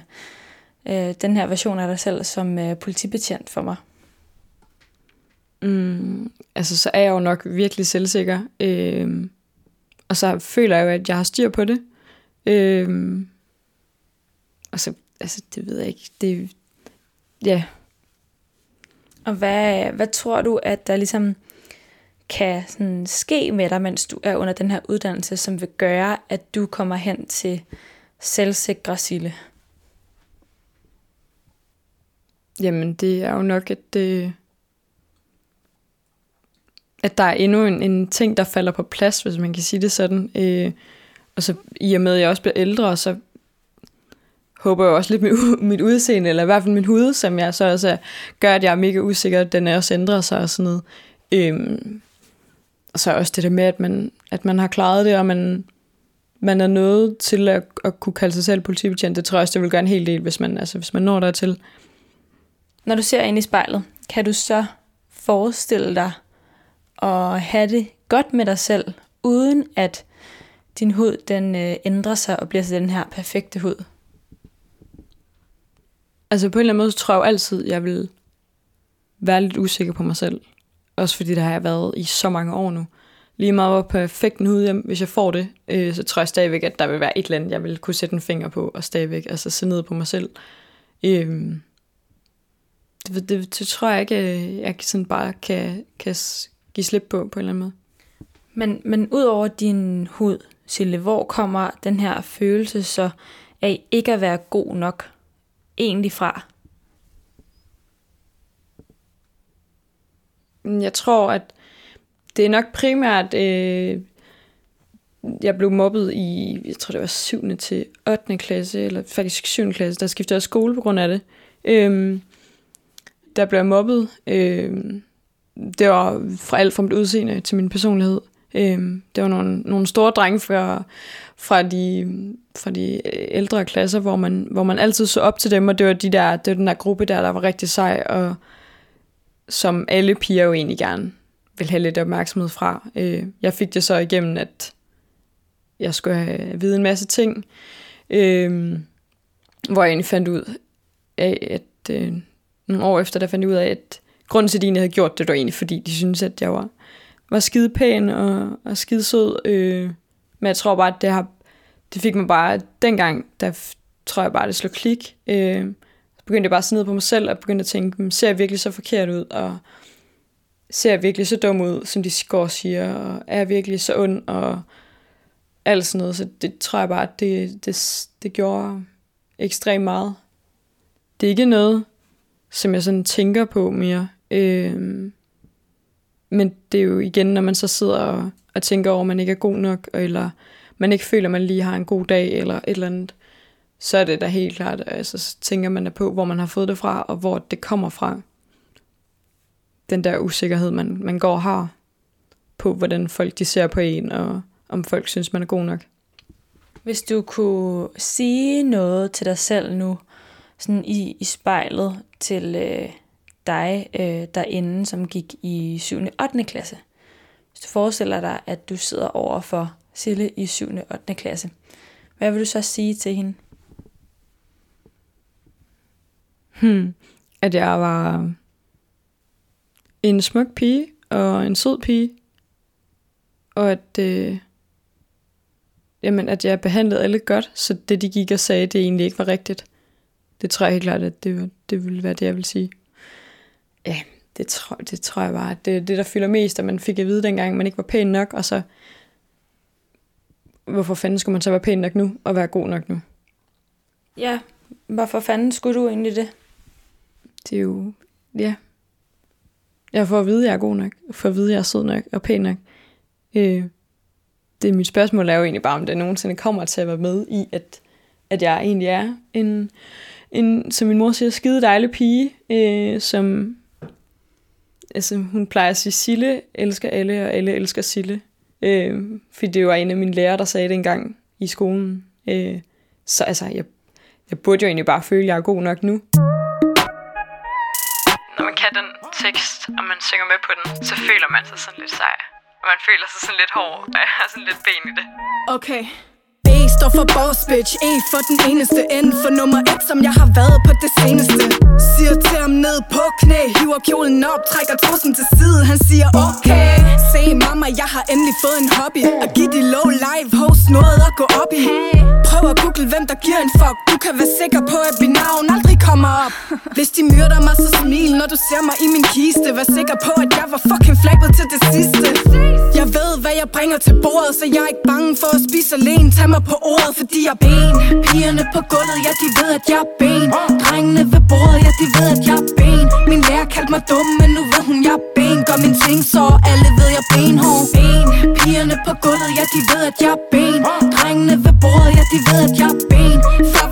Speaker 1: øh, den her version af dig selv som øh, politibetjent for mig.
Speaker 2: Mm, altså, så er jeg jo nok virkelig selvsikker. Øh, og så føler jeg jo, at jeg har styr på det. Øh, og så, altså, det ved jeg ikke. Det, ja.
Speaker 1: Og hvad, hvad tror du, at der ligesom kan sådan ske med dig, mens du er under den her uddannelse, som vil gøre, at du kommer hen til selvsikre Sille?
Speaker 2: Jamen, det er jo nok, at det, at der er endnu en, en ting, der falder på plads, hvis man kan sige det sådan. Øh, og så i og med, at jeg også bliver ældre, så håber jeg også lidt mit, <laughs> mit udseende, eller i hvert fald min hud, som jeg så også gør, at jeg er mega usikker, den er også ændrer sig og sådan noget. Øhm, og så også det der med, at man, at man har klaret det, og man, man er nødt til at, at kunne kalde sig selv politibetjent. Det tror jeg også, det vil gøre en hel del, hvis man, altså, hvis man når dertil.
Speaker 1: Når du ser ind i spejlet, kan du så forestille dig at have det godt med dig selv, uden at din hud den øh, ændrer sig og bliver til den her perfekte hud?
Speaker 2: Altså på en eller anden måde, så tror jeg jo altid, jeg vil være lidt usikker på mig selv. Også fordi det har jeg været i så mange år nu. Lige meget hvor perfekt en hud, hvis jeg får det, øh, så tror jeg stadigvæk, at der vil være et eller andet, jeg vil kunne sætte en finger på, og stadigvæk altså, se ned på mig selv. Øh, det, det, det tror jeg ikke, øh, jeg sådan bare kan, kan give slip på, på en eller anden måde.
Speaker 1: Men, men ud over din hud, Sille, hvor kommer den her følelse så af ikke at være god nok egentlig fra?
Speaker 2: Jeg tror, at det er nok primært, øh, jeg blev mobbet i, jeg tror det var 7. til 8. klasse, eller faktisk 7. klasse, der skiftede jeg skole på grund af det. Øh, der blev jeg mobbet. Øh, det var fra alt fra mit udseende til min personlighed. Øh, det var nogle, nogle store drenge fra, fra, de, fra de ældre klasser, hvor man, hvor man altid så op til dem, og det var, de der, det var den der gruppe der, der var rigtig sej, og som alle piger jo egentlig gerne vil have lidt opmærksomhed fra. Øh, jeg fik det så igennem, at jeg skulle have vide en masse ting, øh, hvor jeg egentlig fandt ud af, at øh, nogle år efter, der fandt jeg ud af, at grunden til, at de egentlig havde gjort det, var egentlig, fordi de synes at jeg var, var skide pæn og, og skide sød. Øh, men jeg tror bare, at det, har, det fik mig bare, dengang, der tror jeg bare, det slog klik. Øh, så begyndte jeg bare at se ned på mig selv, og begyndte at tænke, ser jeg virkelig så forkert ud, og ser jeg virkelig så dum ud, som de går og siger, og er jeg virkelig så ond, og alt sådan noget. Så det tror jeg bare, at det, det, det gjorde ekstremt meget. Det er ikke noget, som jeg sådan tænker på mere. Øh, men det er jo igen, når man så sidder og, og tænker over, at man ikke er god nok, eller man ikke føler, at man lige har en god dag, eller et eller andet, så er det da helt klart, altså, så tænker man da på, hvor man har fået det fra, og hvor det kommer fra. Den der usikkerhed, man, man går og har, på hvordan folk de ser på en, og om folk synes, man er god nok.
Speaker 1: Hvis du kunne sige noget til dig selv nu, sådan i, i spejlet til øh, dig øh, derinde, som gik i 7. og 8. klasse. Hvis du forestiller dig, at du sidder over for Sille i 7. og 8. klasse, hvad vil du så sige til hende?
Speaker 2: Hmm. At jeg var en smuk pige og en sød pige, og at, øh, jamen, at jeg behandlede alle godt, så det de gik og sagde, det egentlig ikke var rigtigt. Det tror jeg helt klart, at det, det ville være det, jeg vil sige. Ja, det tror, det tror jeg bare, det er det, der fylder mest, at man fik at vide dengang, man ikke var pæn nok, og så, hvorfor fanden skulle man så være pæn nok nu, og være god nok nu?
Speaker 1: Ja, hvorfor fanden skulle du egentlig det?
Speaker 2: Det er jo, ja. Jeg får at vide, at jeg er god nok, for at vide, at jeg er sød nok og pæn nok. Øh, det mit spørgsmål er jo egentlig bare, om det nogensinde kommer til at være med i, at, at jeg egentlig er en, en, som min mor siger, skide dejlig pige, øh, som, altså hun plejer at sige, Sille elsker alle, og alle elsker Sille. Øh, fordi det var en af mine lærere, der sagde det engang i skolen. Øh, så altså, jeg, jeg burde jo egentlig bare føle, at jeg er god nok nu.
Speaker 4: Når man kan den tekst, og man synger med på den, så føler man sig sådan lidt sej. Og man føler sig sådan lidt hård, og jeg har sådan lidt ben i det.
Speaker 5: Okay. B står for boss bitch, E for den eneste, N for nummer 1, som jeg har været på det seneste. Siger til ham ned på knæ Hiver kjolen op, trækker trussen til side. Han siger okay Se mamma, jeg har endelig fået en hobby. At give de low live host noget at gå op i. Prøv at google, hvem der giver en fuck. Du kan være sikker på, at mit navn aldrig kommer op. Hvis de myrder mig, så smil Når du ser mig i min kiste. Vær sikker på, at jeg var fucking flabet til det sidste. Jeg ved, hvad jeg bringer til bordet Så jeg er ikke bange for at spise alene. Tag mig på ordet, fordi jeg er ben Pigerne på gulvet, ja de ved, at jeg er ben. Drengene ved bordet, ja de ved, at jeg er ben. Min lærer kaldte mig dum, men nu ved hun, jeg er ben. Gør min ting, så alle ved, jeg er benhård. Ben. Pigerne på gulvet, ja de ved, at jeg er ben. Drengene ved bordet, ja de ved, at jeg er ben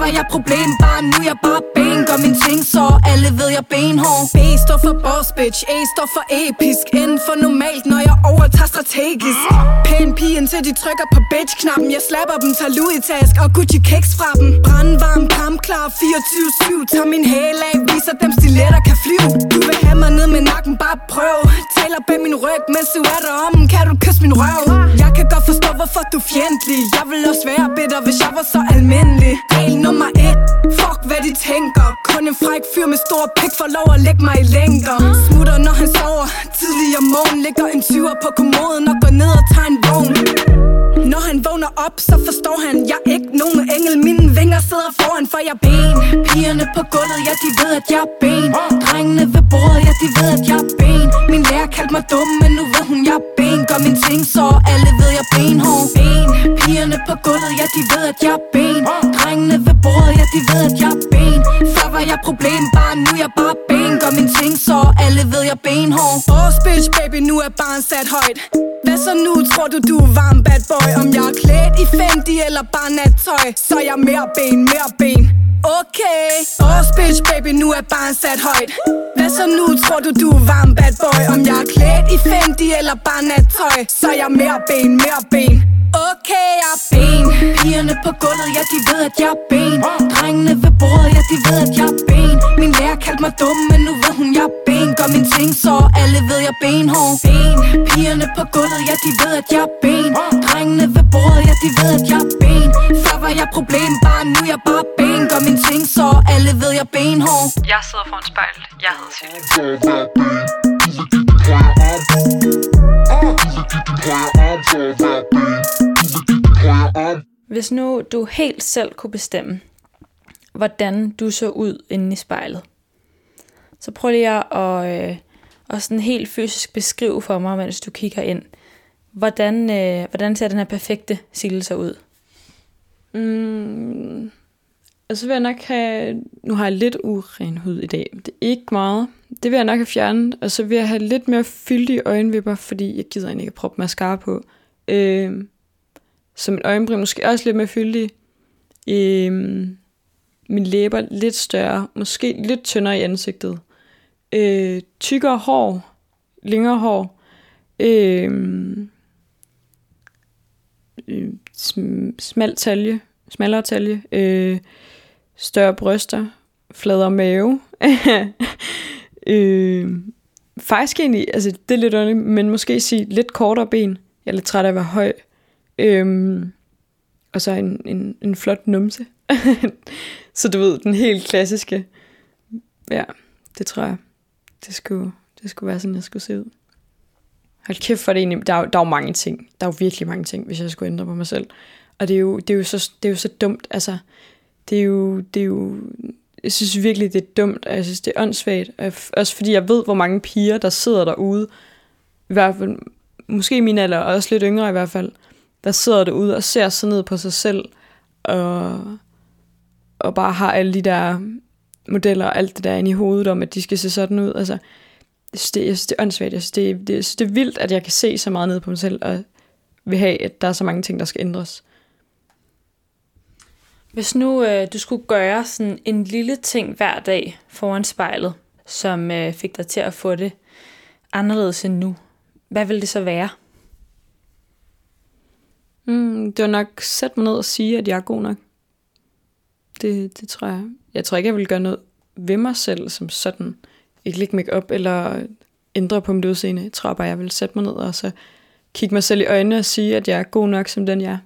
Speaker 5: var jeg problem, bare nu jeg bare ben Gør min ting, så alle ved, jeg er benhård. B står for boss bitch, A står for episk. N for normalt, når jeg overtager strategisk. Pæn pigen til de trykker på bitch-knappen. Jeg slapper dem, tager Louis task og Gucci kicks fra dem. Brandvarm, kampklar, 24-7. Tager min hæl af, viser dem stiletter kan flyve. Du vil have mig ned med nakken, bare prøv. Taler bag min ryg, mens du er derom Kan du kysse min røv? Jeg kan godt forstå, hvorfor du er fjendtlig. Jeg vil også være bitter, hvis jeg var så almindelig. Regel nummer et. Fuck hvad de tænker. Kun en fræk fyr med stor pik får lov at lægge mig i længder. Smutter når han sover. Tidlig om morgen Ligger en tyver på kommoden Og går ned og tager en vogn. Når han vågner op, så forstår han Jeg er ikke nogen engel, mine vinger sidder foran For jeg ben. Pigerne på gulvet, ja de ved at jeg er ben. Drengene ved bordet, ja de ved at jeg er ben. Min lærer kaldte mig dum, men nu ved hun jeg er ben Gør min ting, så alle ved jeg er benhård. Ben Pigerne på gulvet, ja de ved at jeg er ben. Drengene ved bordet, ja de ved at jeg er ben. Før var jeg problem, bare nu jeg bare ben. Gør min ting, så alle ved jeg er Åh, oh, bitch baby, nu er barn sat højt. Hvad så nu, tror du du er varm bad boy? Om jeg er klædt i Fendi eller bare nattøj Så er jeg mere ben, mere ben. Okay. Oh bitch baby, nu er barn sat højt. Hvad så nu, tror du du er varm bad boy? Om jeg er klædt i Fendi eller bare nattøj Så er jeg mere ben, mere ben. Okay, jeg er ben. Pigerne på gulvet, ja de ved at jeg er ben. Drengene ved bordet, ja de ved at jeg er ben. Min lærer kaldte mig dum, men nu ved hun jeg er ben Gør min ting, så alle ved jeg er benhård. Ben Pigerne på gulvet, ja de ved at jeg er ben. Drengene ved bordet, ja de ved at jeg er ben. Før var jeg problem, bare nu jeg bare ben. Gør min ting, så alle ved jeg er benhård.
Speaker 4: Jeg sidder foran spejlet. Jeg hedder Silje.
Speaker 1: Hvis nu du helt selv kunne bestemme, hvordan du så ud inde i spejlet, så prøv lige at, øh, at sådan helt fysisk beskrive for mig, mens du kigger ind. Hvordan, øh, hvordan ser den her perfekte Sille så ud?
Speaker 2: Mm, og så vil jeg nok have... Nu har jeg lidt uren hud i dag. Det er ikke meget. Det vil jeg nok have fjernet. Og så vil jeg have lidt mere fyldige øjenvipper, fordi jeg gider egentlig ikke at proppe mascara på. Øh, så min øjenbryn måske også lidt mere fyldige. Øh, min læber lidt større. Måske lidt tyndere i ansigtet. Øh, tykkere hår. Længere hår. Øh, øh, smal talje, smallere talje, øh, større bryster, fladere mave. <laughs> øh, faktisk egentlig, altså det er lidt underligt, men måske sige lidt kortere ben. Jeg er lidt træt af at være høj. Øh, og så en, en, en flot numse. <laughs> så du ved, den helt klassiske. Ja, det tror jeg. Det skulle, det skulle være sådan, jeg skulle se ud. Hold kæft for det egentlig. Der er, der er jo mange ting. Der er jo virkelig mange ting, hvis jeg skulle ændre på mig selv. Og det er jo, det er jo, så, det er jo så dumt. Altså, det er jo, det er jo, jeg synes virkelig, det er dumt, og jeg synes, det er åndssvagt. Også fordi jeg ved, hvor mange piger, der sidder derude, i hvert fald, måske min alder, og også lidt yngre i hvert fald, der sidder derude og ser så ned på sig selv, og, og bare har alle de der modeller og alt det der inde i hovedet om, at de skal se sådan ud. Altså, jeg synes, det, jeg synes, det er åndssvagt. Jeg synes, det, det, jeg synes, det er vildt, at jeg kan se så meget ned på mig selv, og vil have, at der er så mange ting, der skal ændres.
Speaker 1: Hvis nu øh, du skulle gøre sådan en lille ting hver dag foran spejlet, som øh, fik dig til at få det anderledes end nu, hvad vil det så være?
Speaker 2: Mm, det var nok sætte mig ned og sige, at jeg er god nok. Det, det tror jeg jeg tror ikke, jeg vil gøre noget ved mig selv som sådan. Ikke lægge mig op eller ændre på mit udseende. Jeg tror bare, jeg vil sætte mig ned og så kigge mig selv i øjnene og sige, at jeg er god nok, som den jeg er.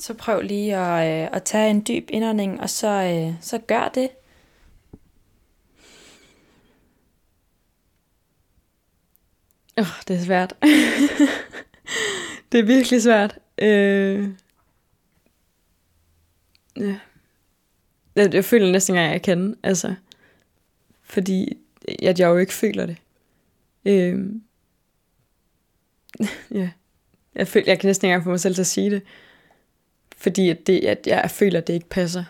Speaker 1: Så prøv lige at, øh, at tage en dyb indånding, og så, øh, så gør det.
Speaker 2: Åh, oh, det er svært. <laughs> det er virkelig svært. Øh... Ja. Jeg, jeg føler næsten ikke, jeg kan. Altså, fordi at jeg jo ikke føler det. Øh... <laughs> ja. Jeg, føler, jeg kan næsten ikke engang få mig selv til at sige det. Fordi at, det, at jeg føler, at det ikke passer.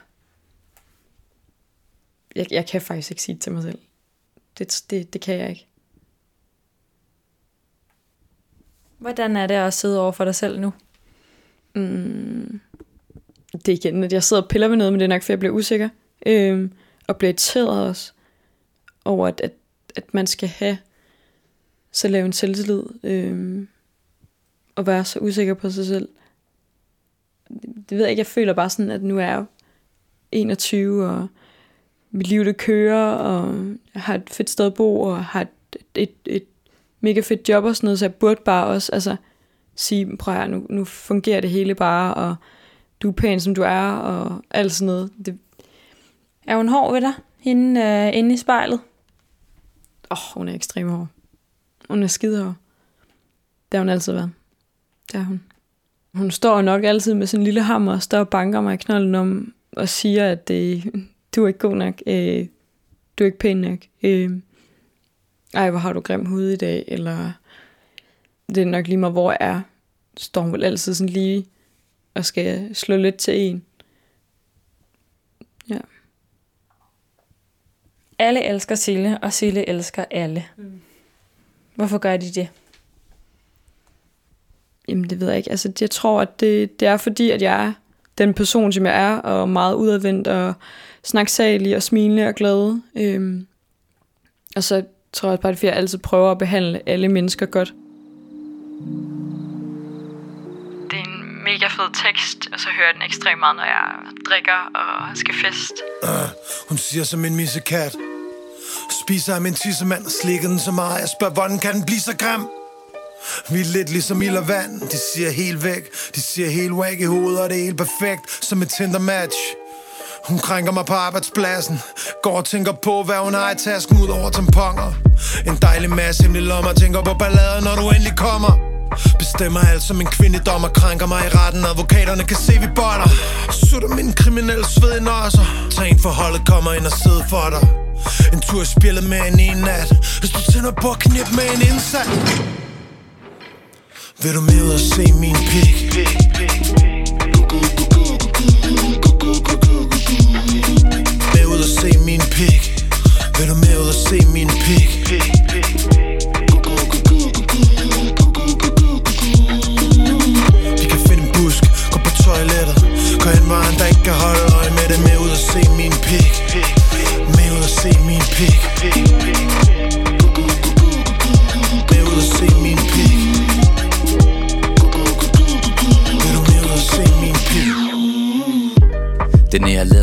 Speaker 2: Jeg, jeg kan faktisk ikke sige det til mig selv. Det, det, det kan jeg ikke.
Speaker 1: Hvordan er det at sidde over for dig selv nu?
Speaker 2: Mm, det er igen, at jeg sidder og piller med noget, men det er nok, fordi jeg bliver usikker. Øhm, og bliver irriteret også over, at, at, at man skal have så lav en selvtillid. Øhm, og være så usikker på sig selv. Det ved jeg ikke, jeg føler bare sådan, at nu er jeg 21, og mit liv det kører, og jeg har et fedt sted at bo, og har et, et, et mega fedt job og sådan noget, så jeg burde bare også altså, sige, prøv at nu, nu fungerer det hele bare, og du er pæn, som du er, og alt sådan noget. Det...
Speaker 1: Er hun hård ved dig, hende øh, inde i spejlet?
Speaker 2: Åh, oh, hun er ekstremt hård. Hun er skide hård. Det har hun altid været. Det er hun. Hun står nok altid med sin lille hammer og står og banker mig i knolden om og siger, at det, du er ikke god nok. Øh, du er ikke pæn nok. Øh, ej, hvor har du grim hud i dag, eller det er nok lige mig, hvor jeg er. Står hun vel altid sådan lige og skal slå lidt til en. Ja.
Speaker 1: Alle elsker Sille, og Sille elsker alle. Mm. Hvorfor gør de det?
Speaker 2: Jamen, det ved jeg ikke. Altså, jeg tror, at det, det er fordi, at jeg er den person, som jeg er, og meget udadvendt, og snaksalig, og smilende og glad. Øhm, og så tror jeg bare, at jeg altid prøver at behandle alle mennesker godt.
Speaker 6: En mega fed tekst, og så hører jeg den ekstremt meget, når jeg drikker og skal fest.
Speaker 7: Uh, hun siger som en missekat. Spiser af min tissemand og slikker den så meget. Jeg spørger, hvordan kan den blive så grim? Vi er lidt ligesom ild og vand De siger helt væk De siger helt whack i hovedet Og det er helt perfekt Som et Tinder match hun krænker mig på arbejdspladsen Går og tænker på, hvad hun har i tasken ud over tamponer En dejlig masse hemmelige lommer Tænker på balladen, når du endelig kommer Bestemmer alt som en kvindedommer Krænker mig i retten. Advokaterne kan se, vi boller Sutter min kriminelle sved i nosser Tag en forholdet, kommer ind og sidder for dig. En tur i spillet med en en nat. Hvis du tænder på knip med en indsat. Vil du med ud og se min pik? Med ud og se min pik. Vil du med ud og se min pik?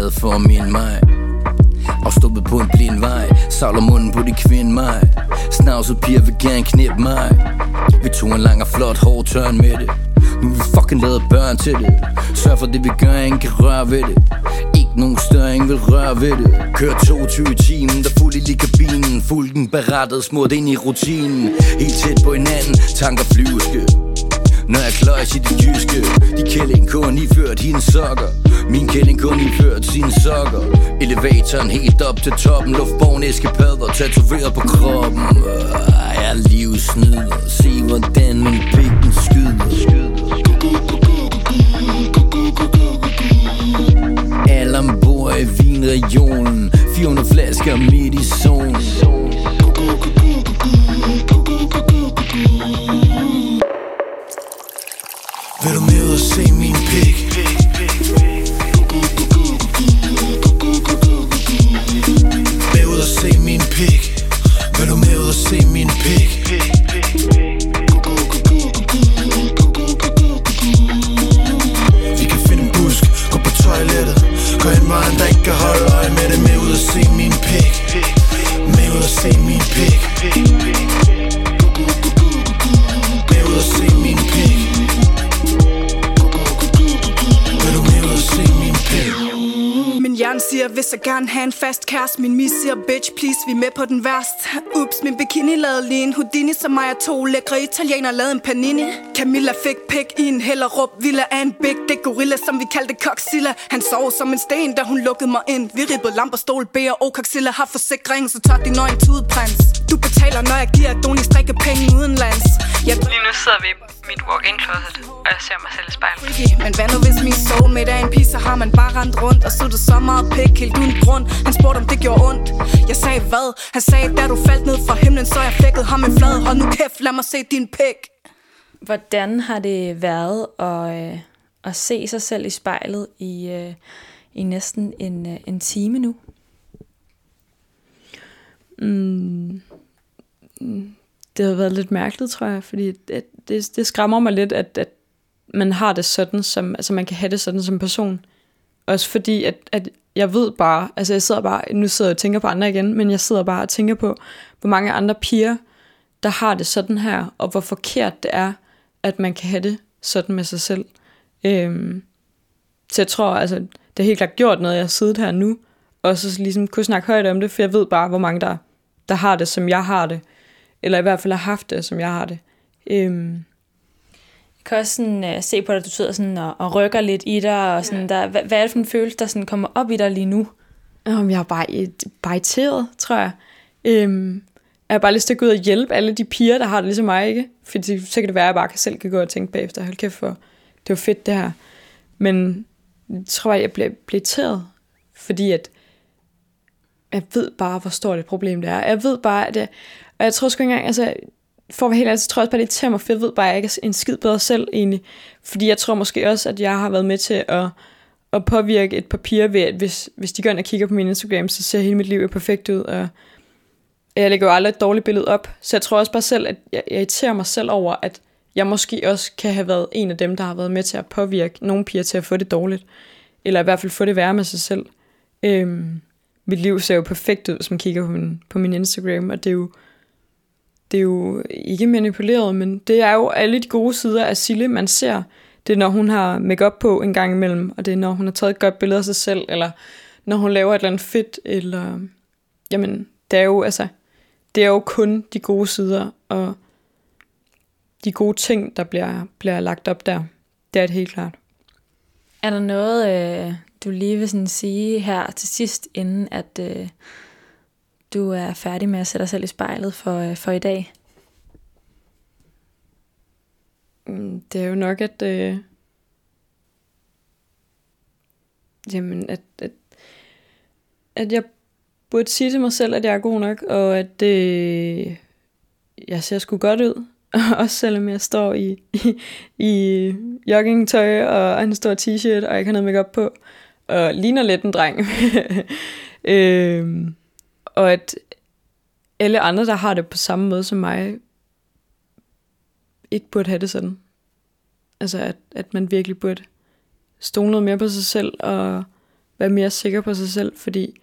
Speaker 8: Glad for at minde mig Afstuppet på en blind vej. Savler munden på de kvinde mig Snavset piger vil gerne knæppe mig. Vi tog en lang og flot hård tørn med det. Nu vi fucking lavet børn til det. Sørg for det vi gør, ingen kan røre ved det. Ikke nogen større, ingen vil røre ved det. Kør 22 timen, der fuld i kabinen. Fuld berettet, smurt ind i rutinen. Helt tæt på hinanden, tanker flyveske når jeg kløjs i det jyske De kælling kun iført hendes sokker. Min kælling kun iført sine sokker. Elevatoren helt op til toppen. Luftborgen eskapader Tatoveret på kroppen. Øh, jeg er livsnyder Se hvordan min pik den skyder. Alle ombord i vinregionen. 400 flasker midt i zonen.
Speaker 5: Hvis fast kæreste Min mis siger, bitch, please, vi er med på den værst. Ups, min bikini lavede lige en Houdini Som mig og to lækre italiener lavede en panini. Camilla fik pik i en hellerup Villa af en big dick gorilla, som vi kaldte Coxilla. Han sov som en sten, da hun lukkede mig ind. Vi ribbede lamper, stol, B og Coxilla har forsikring Så tager din nøgen tudprins Du betaler, når jeg giver Donny strikke penge udenlands. Jeg...
Speaker 4: Lige nu sidder vi i mit walk-in closet, og jeg ser mig selv i spejlet.
Speaker 5: Men hvad nu hvis min soulmate er en pige, så har man bare rendt rundt Og suttet så meget pik helt uden grund. Han spurgte om det gjorde ondt Jeg sagde hvad? Han sagde da du faldt ned fra himlen Så jeg flækkede ham en flad Hold nu kæft, lad mig se din pik
Speaker 1: Hvordan har det været at, øh, at se sig selv i spejlet i, øh, i næsten en, øh, en time nu?
Speaker 2: Mm, mm, det har været lidt mærkeligt, tror jeg, fordi det, det, det skræmmer mig lidt, at, at man har det sådan, som, altså man kan have det sådan som person. Også fordi, at, at jeg ved bare, altså jeg sidder bare, nu sidder jeg og tænker på andre igen, men jeg sidder bare og tænker på, hvor mange andre piger, der har det sådan her, og hvor forkert det er, at man kan have det sådan med sig selv. Øhm, så jeg tror, altså, det har helt klart gjort noget, jeg har siddet her nu, og så ligesom kunne snakke højt om det, for jeg ved bare, hvor mange der, der har det, som jeg har det. Eller i hvert fald har haft det, som jeg har det. Øhm,
Speaker 1: kan også sådan, uh, se på dig, at du sidder sådan og, og rykker lidt i dig, og sådan, der, hvad, hvad er det for en følelse, der sådan kommer op i dig lige nu?
Speaker 2: Om jeg er bare, et, bare irriteret, tror jeg. Øhm, jeg har bare lyst til at gå ud og hjælpe alle de piger, der har det ligesom mig, ikke? Fordi så kan det være, at jeg bare selv kan gå og tænke bagefter, hold kæft for, det var fedt det her. Men jeg tror jeg, jeg bliver, irriteret, fordi at jeg ved bare, hvor stort et problem det er. Jeg ved bare, at det, og jeg tror sgu ikke engang, altså, for at være helt ærlig, så tror jeg også bare, det irriterer mig, for jeg ved bare, at jeg ikke er en skid bedre selv egentlig. Fordi jeg tror måske også, at jeg har været med til at, at påvirke et papir ved, at hvis, hvis de går ind og kigger på min Instagram, så ser hele mit liv jo perfekt ud, og jeg lægger jo aldrig et dårligt billede op. Så jeg tror også bare selv, at jeg, jeg irriterer mig selv over, at jeg måske også kan have været en af dem, der har været med til at påvirke nogle piger til at få det dårligt. Eller i hvert fald få det værre med sig selv. Øhm, mit liv ser jo perfekt ud, hvis man kigger på min, på min Instagram, og det er jo det er jo ikke manipuleret, men det er jo alle de gode sider af Sille, man ser. Det er, når hun har makeup på en gang imellem, og det er, når hun har taget et godt billede af sig selv, eller når hun laver et eller andet fedt, eller... Jamen, det er jo, altså... Det er jo kun de gode sider, og de gode ting, der bliver, bliver lagt op der. Det er det helt klart.
Speaker 1: Er der noget, øh, du lige vil sådan sige her til sidst, inden at øh, du er færdig med at sætte dig selv i spejlet for, øh, for i dag?
Speaker 2: Mm, det er jo nok, at... Øh, jamen, at, at, at jeg burde sige til mig selv, at jeg er god nok, og at øh, jeg ser sgu godt ud. <laughs> Også selvom jeg står i, i, i joggingtøj og en stor t-shirt, og jeg ikke har noget makeup på, og ligner lidt en dreng. <laughs> øh, og at alle andre, der har det på samme måde som mig, ikke burde have det sådan. Altså, at, at man virkelig burde stole noget mere på sig selv, og være mere sikker på sig selv, fordi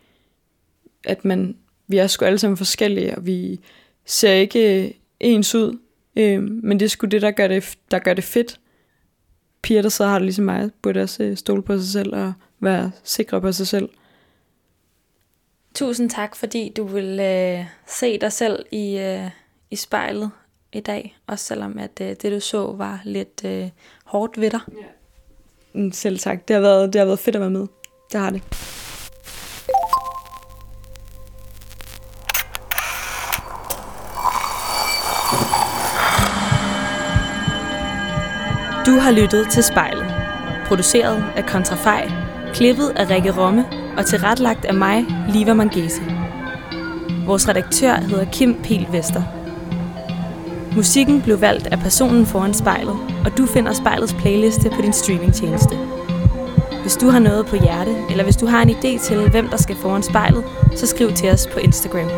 Speaker 2: at man, vi er sgu alle sammen forskellige, og vi ser ikke ens ud, øh, men det er sgu det, der gør det, der gør det fedt. Piger, der så har det ligesom mig, burde også øh, stole på sig selv, og være sikre på sig selv.
Speaker 1: Tusind tak, fordi du vil øh, se dig selv i, øh, i spejlet i dag. Også selvom at øh, det, du så, var lidt øh, hårdt ved dig.
Speaker 2: Mm, Selv tak. Det har, været, det har været fedt at være med. Det har det.
Speaker 1: Du har lyttet til spejlet. Produceret af Kontrafej. Klippet af Rikke Romme og tilrettelagt af mig, Liva Mangesi. Vores redaktør hedder Kim Pil Vester. Musikken blev valgt af personen foran spejlet, og du finder spejlets playliste på din streamingtjeneste. Hvis du har noget på hjerte, eller hvis du har en idé til, hvem der skal foran spejlet, så skriv til os på Instagram.